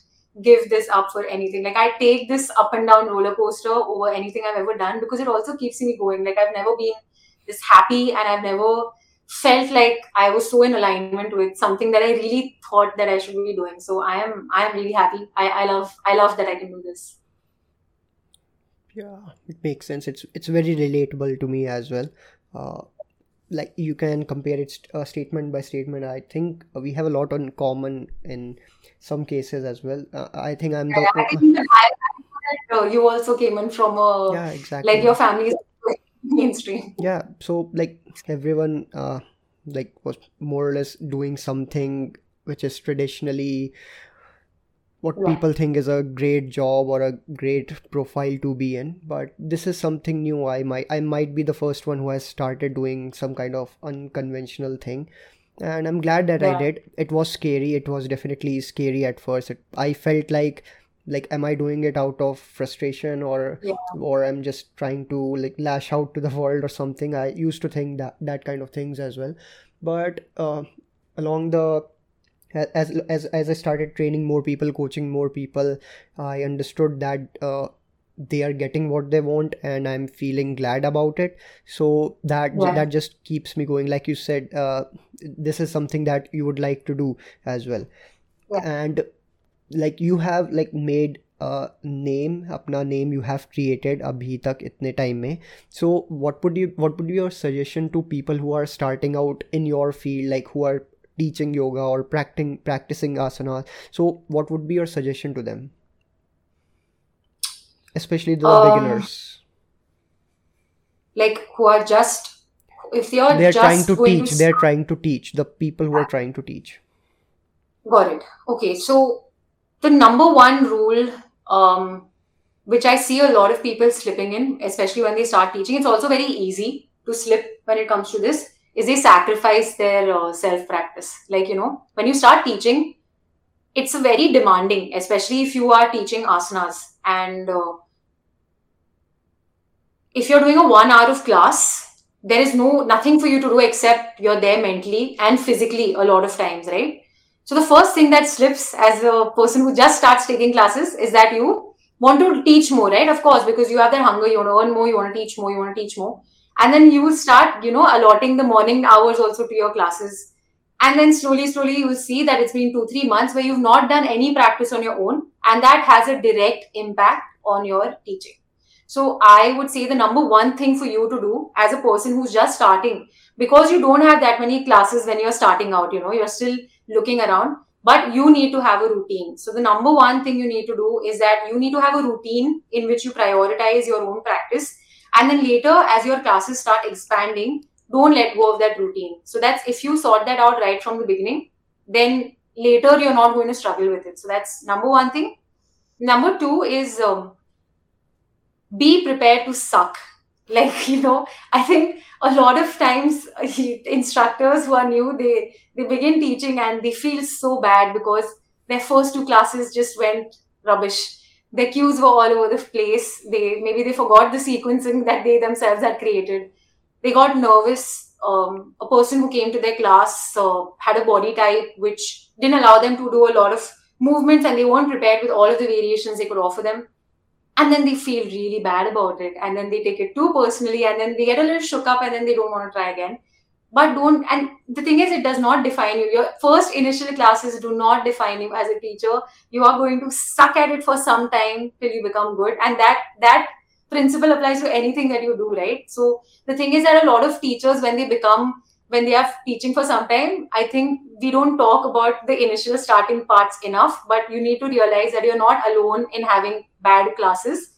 give this up for anything. Like I take this up and down roller coaster over anything I've ever done because it also keeps me going. Like I've never been this happy and I've never felt like I was so in alignment with something that I really thought that I should be doing. So I am I am really happy. I, I love I love that I can do this. Yeah, it makes sense. It's it's very relatable to me as well. Uh, like you can compare it uh, statement by statement. I think we have a lot in common in some cases as well. Uh, I think I'm the I think I, I know that, you also came in from a yeah exactly like your family is mainstream. yeah so like everyone uh like was more or less doing something which is traditionally what Yeah. people think is a great job or a great profile to be in but this is something new. I might i might be the first one who has started doing some kind of unconventional thing and i'm glad that i did. It was scary. It was definitely scary at first. It, i felt like like am i doing it out of frustration or Yeah. or i'm just trying to like lash out to the world or something? I used to think that that kind of things as well. But uh, along the as as as I started training more people, coaching more people, I understood that uh, they are getting what they want, and I'm feeling glad about it. So that yeah. that just keeps me going. Like you said, uh, this is something that you would like to do as well, yeah. and like you have like made a name apna name you have created abhi tak itne time mein so what would you what would be your suggestion to people who are starting out in your field like who are teaching yoga or practicing practicing asana so what would be your suggestion to them? Especially the Um, beginners. Like who are just if you're they're trying to teach. To they're trying to teach. The people who are trying to teach. Got it. Okay, so the number one rule, um, which I see a lot of people slipping in, especially when they start teaching, it's also very easy to slip when it comes to this, is they sacrifice their uh, self practice. Like, you know, when you start teaching, it's very demanding, especially if you are teaching asanas. And uh, if you're doing a one hour of class, there is no nothing for you to do except you're there mentally and physically a lot of times, right? So the first thing that slips as a person who just starts taking classes is that you want to teach more, right? Of course, because you have that hunger, you want to earn more, you want to teach more, you want to teach more. And then you start, you know, allotting the morning hours also to your classes. And then slowly, slowly you will see that it's been two, three months where you've not done any practice on your own. And that has a direct impact on your teaching. So I would say the number one thing for you to do as a person who's just starting, because you don't have that many classes when you're starting out, you know, you're still looking around, but you need to have a routine. So the number one thing you need to do is that you need to have a routine in which you prioritize your own practice. And then later, as your classes start expanding, don't let go of that routine. So that's if you sort that out right from the beginning, then later you're not going to struggle with it. So that's number one thing. Number two is um, be prepared to suck. Like, you know, I think a lot of times instructors who are new, they they begin teaching and they feel so bad because their first two classes just went rubbish. Their cues were all over the place. They maybe they forgot the sequencing that they themselves had created. They got nervous. Um, a person who came to their class uh, had a body type which didn't allow them to do a lot of movements, and they weren't prepared with all of the variations they could offer them and then they feel really bad about it and then they take it too personally and then they get a little shook up and then they don't want to try again but don't and the thing is it does not define you. Your first initial classes do not define you as a teacher. You are going to suck at it for some time till you become good. And that that principle applies to anything that you do right? So the thing is that a lot of teachers when they become when they are teaching for some time i think we don't talk about the initial starting parts enough. But you need to realize that you're not alone in having bad classes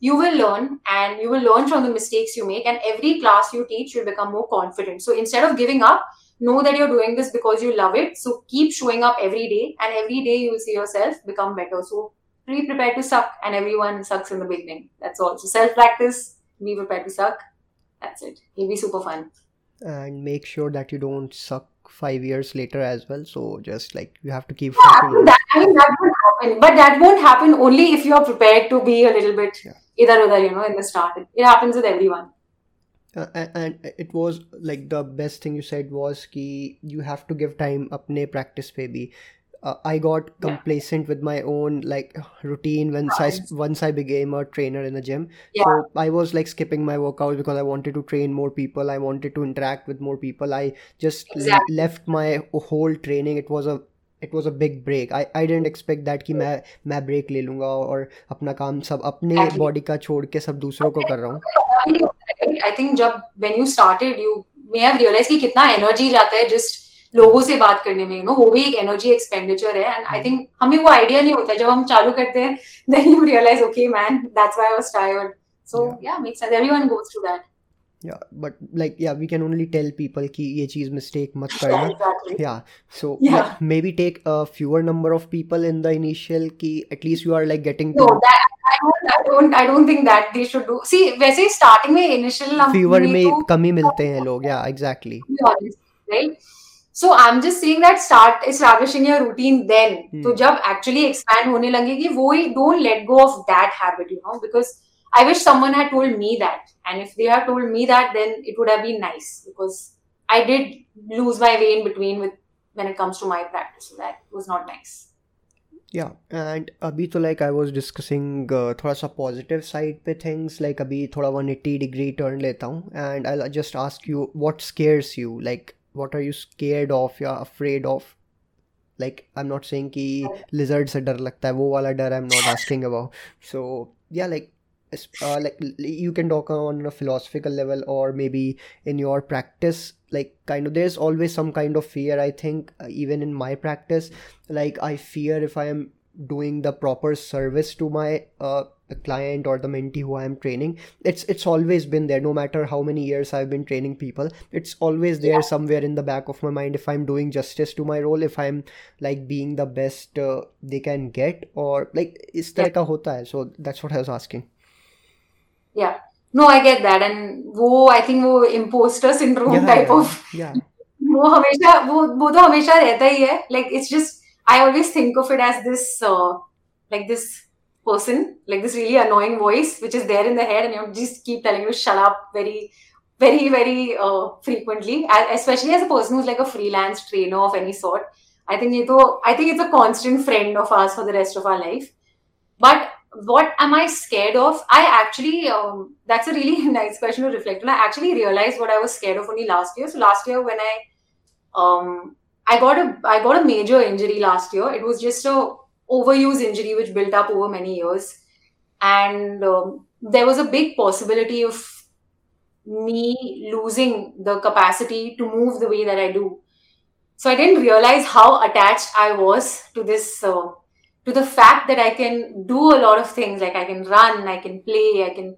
you will learn and you will learn from the mistakes you make and every class you teach you'll become more confident. So instead of giving up know that you're doing this because you love it. So keep showing up every day and every day you will see yourself become better. So be prepared to suck and everyone sucks in the beginning. That's all. So self practice be prepared to suck. That's it. It'll be super fun. And make sure that you don't suck five years later as well. So just like you have to keep Yeah, I sucking mean, that, I mean that won't happen, but that won't happen only if you are prepared to be a little bit Yeah either other you know in the start it, happens with everyone uh, and it was like the best thing you said was ki you have to give time apne practice pe bhi uh, I got complacent yeah. with my own like routine once. I once I became a trainer in the gym. Yeah. So I was like skipping my workouts because I wanted to train more people. I wanted to interact with more people. I just exactly. le- left my whole training. It was a it was a big break I I didn't expect that कि मैं मैं break ले लूँगा और अपना काम सब अपने बॉडी का छोड़ के सब दूसरों को कर रहा हूँ। आई थिंक जब when you started you may have realise कि कितना एनर्जी जाता है जस्ट लोगों से बात करने में यू नो वो भी एक एनर्जी एक्सपेंडिचर है एंड आई थिंक हमें वो आइडिया नहीं होता। जब हम चालू करते हैं then you realise okay man that's why I was tired so yeah makes everyone goes through that yeah but like yeah we can only tell people कि ये चीज़ मिस्टेक मत करना। Yeah so maybe take a fewer number of people in the initial कि at least you are like getting to starting में initial fewer में कमी मिलते हैं लोग yeah exactly right so I am just seeing that start establishing your routine then तो जब actually expand होने लगेगी वो ही don't let go of that habit you know because I wish someone had told me that. And if they had told me that, then it would have been nice because I did lose my way in between with when it comes to my practice. So that was not nice. Yeah, and अभी तो like I was discussing uh, थोड़ा सा positive side पे things like अभी थोड़ा 180 degree turn लेता हूँ and I'll just ask you what scares you like what are you scared of या afraid of like I'm not saying कि lizard से डर लगता है वो वाला डर I'm not asking about so yeah like it's, uh, like you can talk on a philosophical level or maybe in your practice like kind of there's always some kind of fear i think uh, even in my practice. Like i fear if i am doing the proper service to my uh, client or the mentee who i am training it's it's always been there. No matter how many years i've been training people it's always there yeah. somewhere in the back of my mind. If i'm doing justice to my role if i'm like being the best uh, they can get or like is yeah. like a hota hai. So that's what i was asking Yeah. No, I get that. And वो I think वो imposter syndrome yeah type yeah of yeah वो हमेशा वो वो तो हमेशा रहता ही है like it's just I always think of it as this uh, like this person like this really annoying voice which is there in the head and you just keep telling you shut up very very very uh, frequently A- especially as a person who's like a freelance trainer of any sort I think ये तो I think it's a constant friend of ours for the rest of our life but what am I scared of? I actually, um, that's a really nice question to reflect on. I actually realized what I was scared of only last year. So last year when I, um, I got a, I got a major injury last year. It was just a overuse injury which built up over many years, and um, there was a big possibility of me losing the capacity to move the way that I do. So I didn't realize how attached I was to this. Uh, to the fact that I can do a lot of things, like I can run, I can play, I can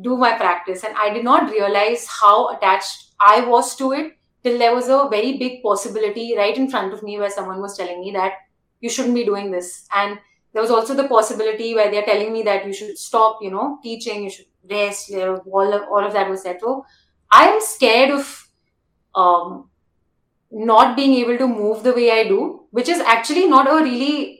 do my practice. And I did not realize how attached I was to it till there was a very big possibility right in front of me where someone was telling me that you shouldn't be doing this. And there was also the possibility where they're telling me that you should stop, you know, teaching, you should rest, you know, all of, all of that was said. So I am scared of um, not being able to move the way I do, which is actually not a really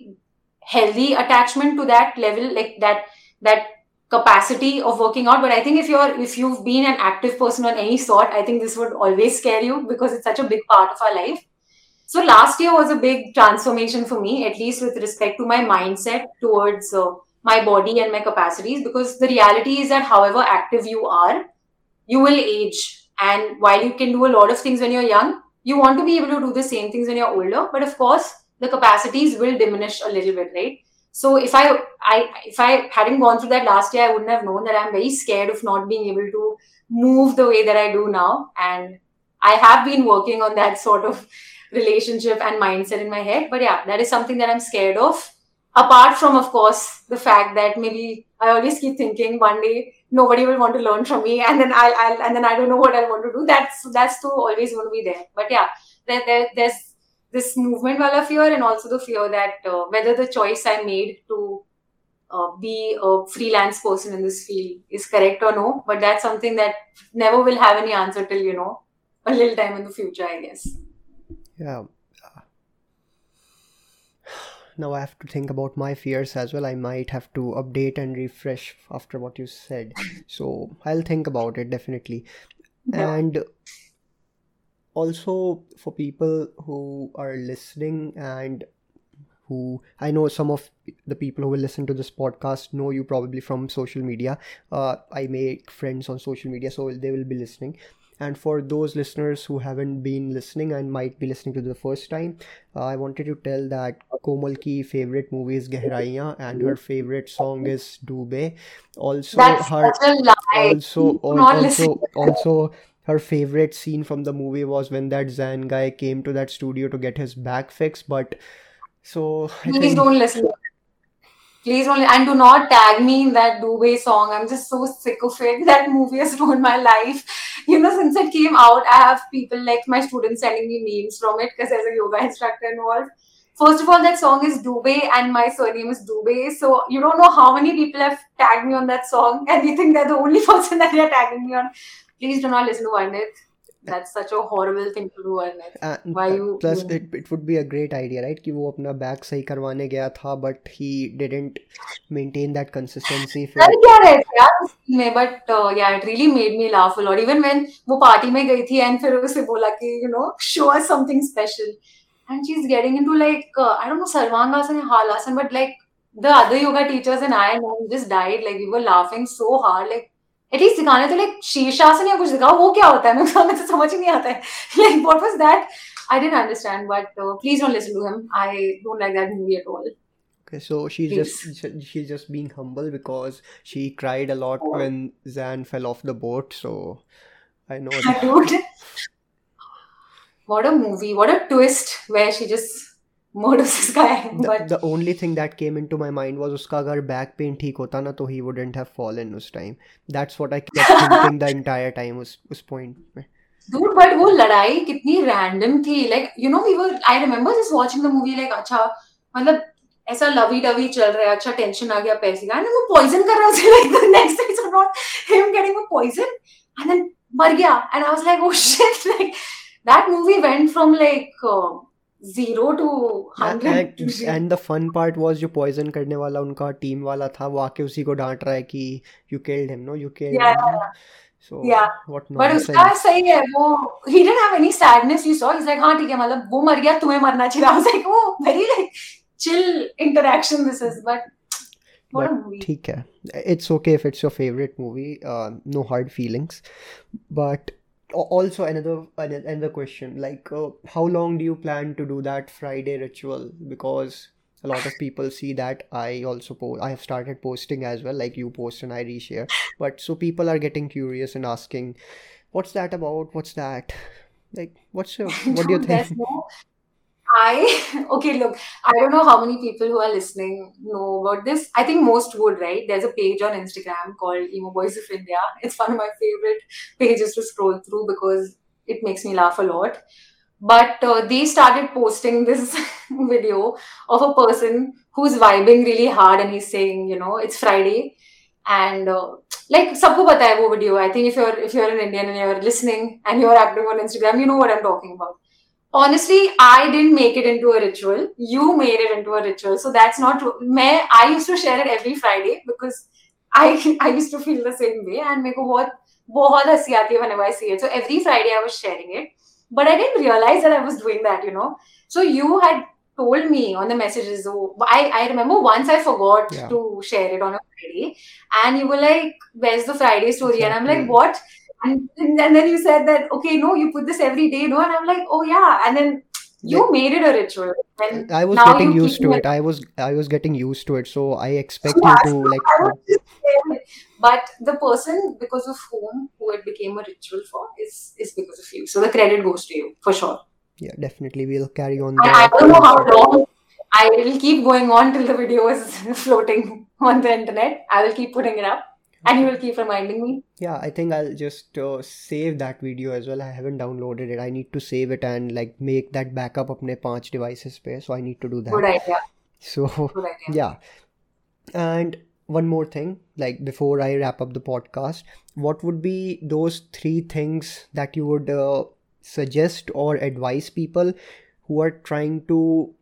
healthy attachment to that level like that that capacity of working out. But i think if you're if you've been an active person on any sort i think this would always scare you because it's such a big part of our life. So last year was a big transformation for me at least with respect to my mindset towards uh, my body and my capacities because the reality is that however active you are you will age. And while you can do a lot of things when you're young you want to be able to do the same things when you're older. But of course the capacities will diminish a little bit, right? So if I, I if I hadn't gone through that last year, I wouldn't have known that I'm very scared of not being able to move the way that I do now. And I have been working on that sort of relationship and mindset in my head. But yeah, that is something that I'm scared of. Apart from, of course, the fact that maybe I always keep thinking one day nobody will want to learn from me, and then I'll, I'll and then I don't know what I want to do. That's that's still always going to be there. But yeah, there, there there's this movement wala fear and also the fear that uh, whether the choice I made to uh, be a freelance person in this field is correct or no. But that's something that never will have any answer till you know a little time in the future, I guess. yeah now I have to think about my fears as well. I might have to update and refresh after what you said. So I'll think about it definitely. Yeah. And also for people who are listening and who I know some of the people who will listen to this podcast know you probably from social media. Uh, I make friends on social media, so they will be listening. And for those listeners who haven't been listening and might be listening to the first time, uh, I wanted to tell that Komal ki favorite movie is Gehraiyaan and her favorite song is Dube. Also, That's her such a lie. also Do also also her favorite scene from the movie was when that Zain guy came to that studio to get his back fixed. But so I Please think don't listen. Please don't, and do not tag me in that Dubey song. I'm just so sick of it. That movie has ruined my life. You know, since it came out, I have people like my students sending me memes from it because there's a yoga instructor involved. First of all, that song is Dubey, and my surname is Dubey. So you don't know how many people have tagged me on that song, and you think they're the only person that they're tagging me on. Please do not listen to Varnit. That's such a horrible thing to do, Varnit. and Why uh, you plus doing it, it would be a great idea right कि वो अपना back सही करवाने गया था but he didn't maintain that consistency फिर क्या रहे थे यार उस scene में but yeah it really made me laugh a lot even when वो पार्टी में गई थी एंड फिर उसे बोला कि you know show us something special and she is getting into like I don't know Sarvangasana Halasana but like the other yoga teachers and I know we just died like we were laughing so hard like least दिखाने तो like शीर्षासन या कुछ दिखाओ वो क्या होता है मैं हमें तो समझ ही नहीं आता है what was that I didn't understand but uh, please don't listen to him I don't like that movie at all Okay, so she's please just she's just being humble because she cried a lot oh. when Zan fell off the boat. So I know that. dude What a movie. What a twist where she just murders this guy. The, But the only thing that came into my mind was उसका अगर back pain ठीक होता ना तो he wouldn't have fallen उस time. That's what I kept thinking the entire time उस उस point में. dude, but वो लड़ाई कितनी random थी. Like, you know, we were, I remember just watching the movie like, अच्छा, मतलब ऐसा लवी डवी चल रहा है अच्छा टेंशन आ गया पैसे का वो पॉइजन कर रहा है उसे like the next is not him getting a poison and then मर गया and I was like oh shit like that movie went from like zero to hundred and the fun part was जो poison करने वाला उनका team वाला था वो आके उसी को डांट रहा है कि you killed him no you killed so what no but उसका सही है वो ही didn't have any sadness he saw is like हाँ ठीक है मतलब वो मर गया तुम्हें मरना चाहिए. आई वाज लाइक वो very like chill interaction this is but ठीक है. It's okay if it's your favourite movie no hard feelings but Also another another another question like uh, how long do you plan to do that Friday ritual? Because a lot of people see that I also post. I have started posting as well. Like you post and I reshare. But so people are getting curious and asking, "What's that about? What's that?" Like, what's your what do you think? no I okay, look, I don't know how many people who are listening know about this. I think most would, right? There's a page on Instagram called Emo Boys of India. It's one of my favorite pages to scroll through because it makes me laugh a lot. But uh, they started posting this video of a person who's vibing really hard and he's saying, you know, it's Friday and uh, like सबको पता है वो video. I think if you're if you're an Indian and you're listening and you're active on Instagram, you know what I'm talking about honestly i didn't make it into a ritual you made it into a ritual so that's not true मैं i used to share it every friday because i i used to feel the same way and मेरे को बहुत बहुत हंसी आती है whenever i see it so every friday i was sharing it but i didn't realize that i was doing that you know so you had told me on the messages so i i remember once i forgot Yeah. to share it on a friday and you were like where's the friday story and i'm like Exactly. what And, and then you said that okay no you put this every day no? And i'm like oh yeah. And then you made it a ritual. And I was getting used to me it. I was I was getting used to it. So I expect you to like I was just saying, but the person because of whom who it became a ritual for is is because of you. So the credit goes to you for sure. Yeah, definitely. We'll carry on i don't know how long. I will keep going on till the video is floating on the internet. I will keep putting it up and you will keep reminding me Yeah, I think I'll just uh, save that video as well. I haven't downloaded it. I need to save it and like make that backup अपने पांच devices पे. So I need to do good that. idea So good idea yeah. And one more thing, like before I wrap up the podcast, what would be those three things that you would uh, suggest or advise people who are trying to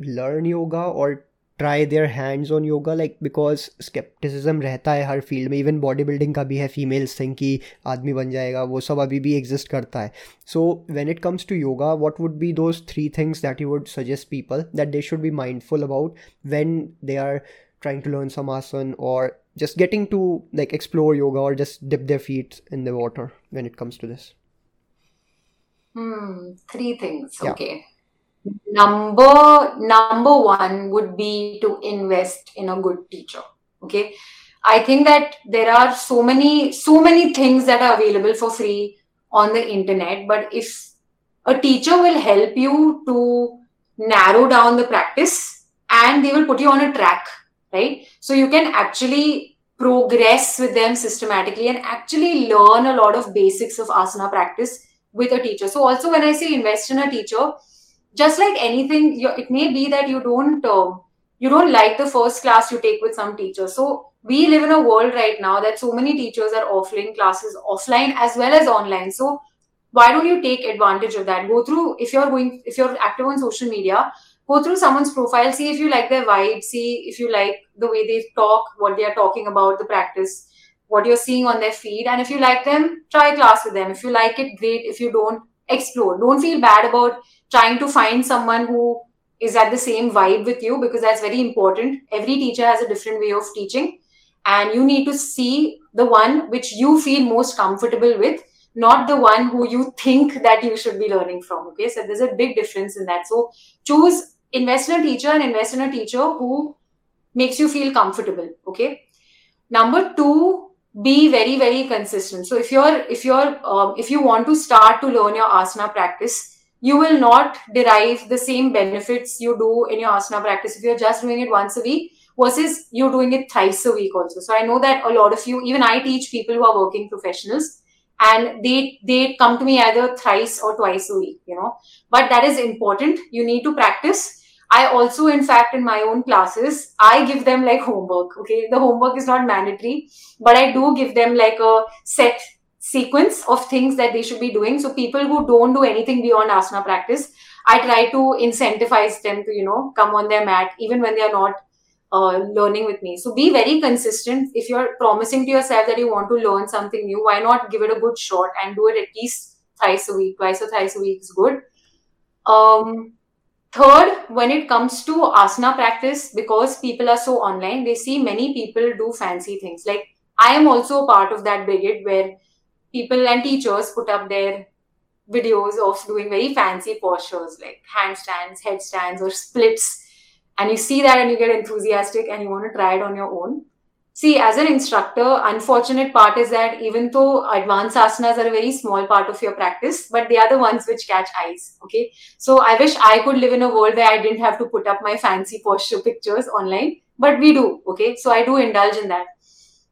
learn yoga or try their hands on yoga like because skepticism रहता है हर field में even body building का भी है females think कि आदमी बन जाएगा वो सब अभी भी एग्जिस्ट करता है so when it comes to yoga what would be those three things that you would suggest people that they should be mindful about when they are trying to learn some asan or just getting to like explore yoga or just dip their feet in the water when it comes to this Hmm, three things. Yeah. Okay. Number number one would be to invest in a good teacher. Okay. I think that there are so many so many things that are available for free on the internet, but if a teacher will help you to narrow down the practice and they will put you on a track, right? So you can actually progress with them systematically and actually learn a lot of basics of asana practice with a teacher. So also when I say invest in a teacher, just like anything, it may be that you don't um, you don't like the first class you take with some teacher. So we live in a world right now that so many teachers are offering classes offline as well as online. So why don't you take advantage of that? Go through if you're going if you're active on social media, go through someone's profile, see if you like their vibe, see if you like the way they talk, what they are talking about, the practice what you're seeing on their feed. And if you like them, try a class with them. If you like it, great. If you don't, explore. Don't feel bad about trying to find someone who is at the same vibe with you because that's very important. Every teacher has a different way of teaching, and you need to see the one which you feel most comfortable with, not the one who you think that you should be learning from. Okay, so there's a big difference in that. So choose invest in a teacher and invest in a teacher who makes you feel comfortable. Okay. Number two, be very very consistent so if you're if you're um, if you want to start to learn your asana practice you will not derive the same benefits you do in your asana practice if you're just doing it once a week versus you doing it thrice a week also so i know that a lot of you even i teach people who are working professionals and they they come to me either thrice or twice a week you know but that is important you need to practice I also, in fact, in my own classes, I give them like homework. Okay. The homework is not mandatory, but I do give them like a set sequence of things that they should be doing. So people who don't do anything beyond asana practice, I try to incentivize them to, you know, come on their mat, even when they are not uh, learning with me. So be very consistent. If you're promising to yourself that you want to learn something new, why not give it a good shot and do it at least thrice a week, twice or thrice a week is good. Um, Third, when it comes to asana practice, because people are so online, they see many people do fancy things. Like I am also a part of that brigade where people and teachers put up their videos of doing very fancy postures like handstands, headstands, or splits. And you see that and you get enthusiastic and you want to try it on your own. See, as an instructor, unfortunate part is that even though advanced asanas are a very small part of your practice, but they are the ones which catch eyes. Okay. So I wish I could live in a world where I didn't have to put up my fancy posture pictures online, but we do. Okay. So I do indulge in that.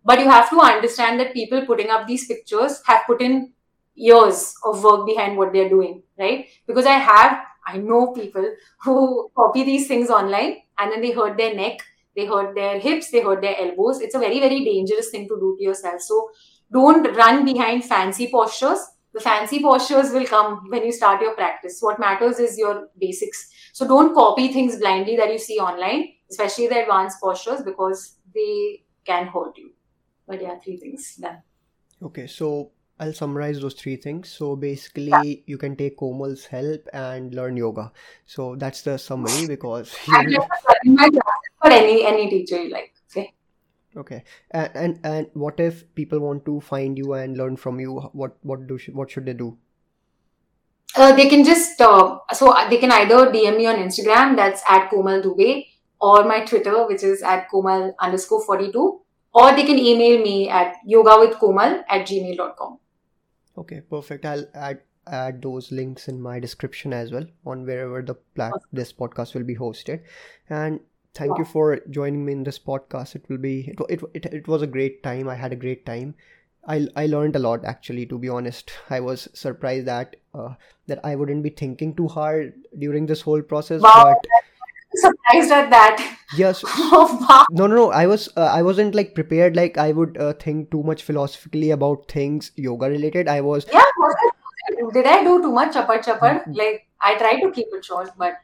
But you have to understand that people putting up these pictures have put in years of work behind what they're doing, right? Because I have, I know people who copy these things online and then they hurt their neck they hurt their hips, they hurt their elbows. It's a very, very dangerous thing to do to yourself. So don't run behind fancy postures. The fancy postures will come when you start your practice. What matters is your basics. So don't copy things blindly that you see online, especially the advanced postures, because they can hurt you. But yeah, three things done. Okay, so I'll summarize those three things. So basically, yeah. you can take Komal's help and learn yoga. So that's the summary because for any any teacher you like. Okay. Okay. And, and and what if people want to find you and learn from you? What what do what should they do? Uh, they can just uh, so they can either DM me on Instagram that's at Komal Dubey or my Twitter which is at Komal underscore forty two or they can email me at yogawithkomal at gmail.com. Okay, perfect. I'll add add those links in my description as well on wherever the plat- this podcast will be hosted. And thank you for joining me in this podcast. It will be it, it, it, it was a great time. I had a great time. I, I learned a lot actually to be honest. I was surprised that uh, that i wouldn't be thinking too hard during this whole process wow. but surprised at that. Yes. Oh, no no no. I was uh, i wasn't like prepared. Like i would uh, think too much philosophically about things yoga related. I was yeah did i do too much chapar chapar? Mm-hmm. like i try to keep it short but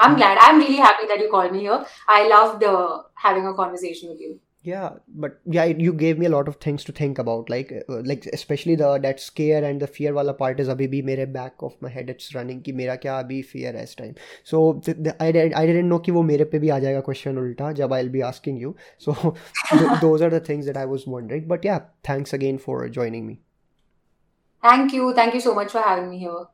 I'm glad. I'm really happy that you called me here. I loved uh, having a conversation with you Yeah, but yeah, you gave me a lot of things to think about. Like, uh, like especially the that scare and the fear wala part is abhi bhi mere back of my head. It's running कि मेरा क्या अभी fear है इस time. So th- th- I did I didn't know कि वो मेरे पे भी आ जाएगा question उल्टा जब I'll be asking you. So th- those are the things that I was wondering. But yeah, thanks again for joining me. Thank you. Thank you so much for having me here.